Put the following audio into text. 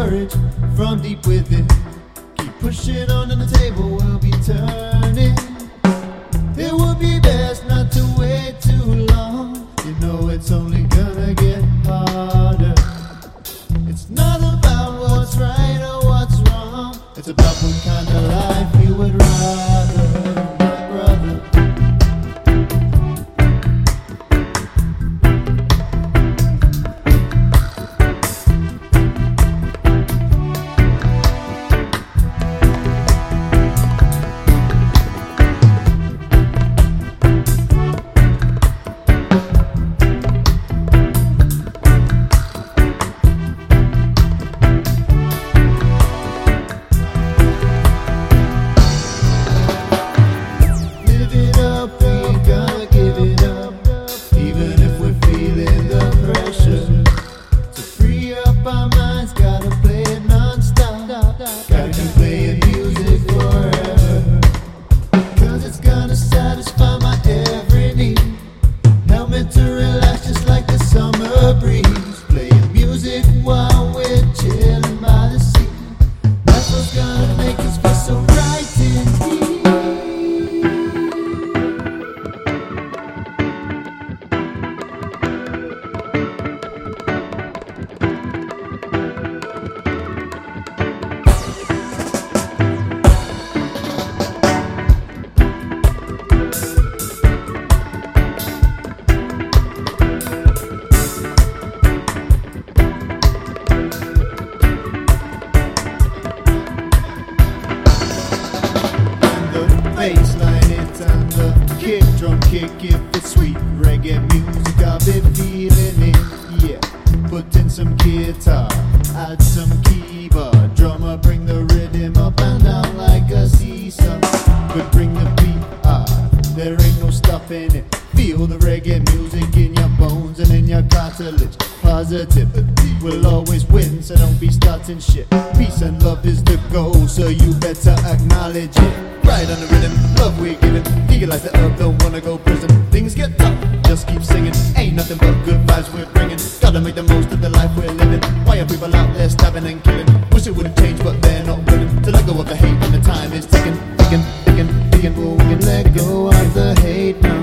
courage from deep within. Keep pushing on, and the table, we'll be turning. Drum kick if it's sweet reggae music I'll be feeling it yeah. Put in some guitar add some keyboard. Drummer bring the rhythm up and down like a seesaw. But bring the beat up there ain't no stopping it. Feel the reggae music in your bones and in your cartilage. Positivity will always win so don't be starting shit. Peace and love is the goal so you better acknowledge it. Right on the rhythm love we're giving. Legalize the herb don't wanna go prison. Things get tough. Just keep singing. Ain't nothing but good vibes we're bringing. Gotta make the most of the life we're living. Why are people out there stabbing and killing? Wish it wouldn't change but they're not willing to let go of the hate and the time is ticking ticking ticking ticking. We can let go of the hate now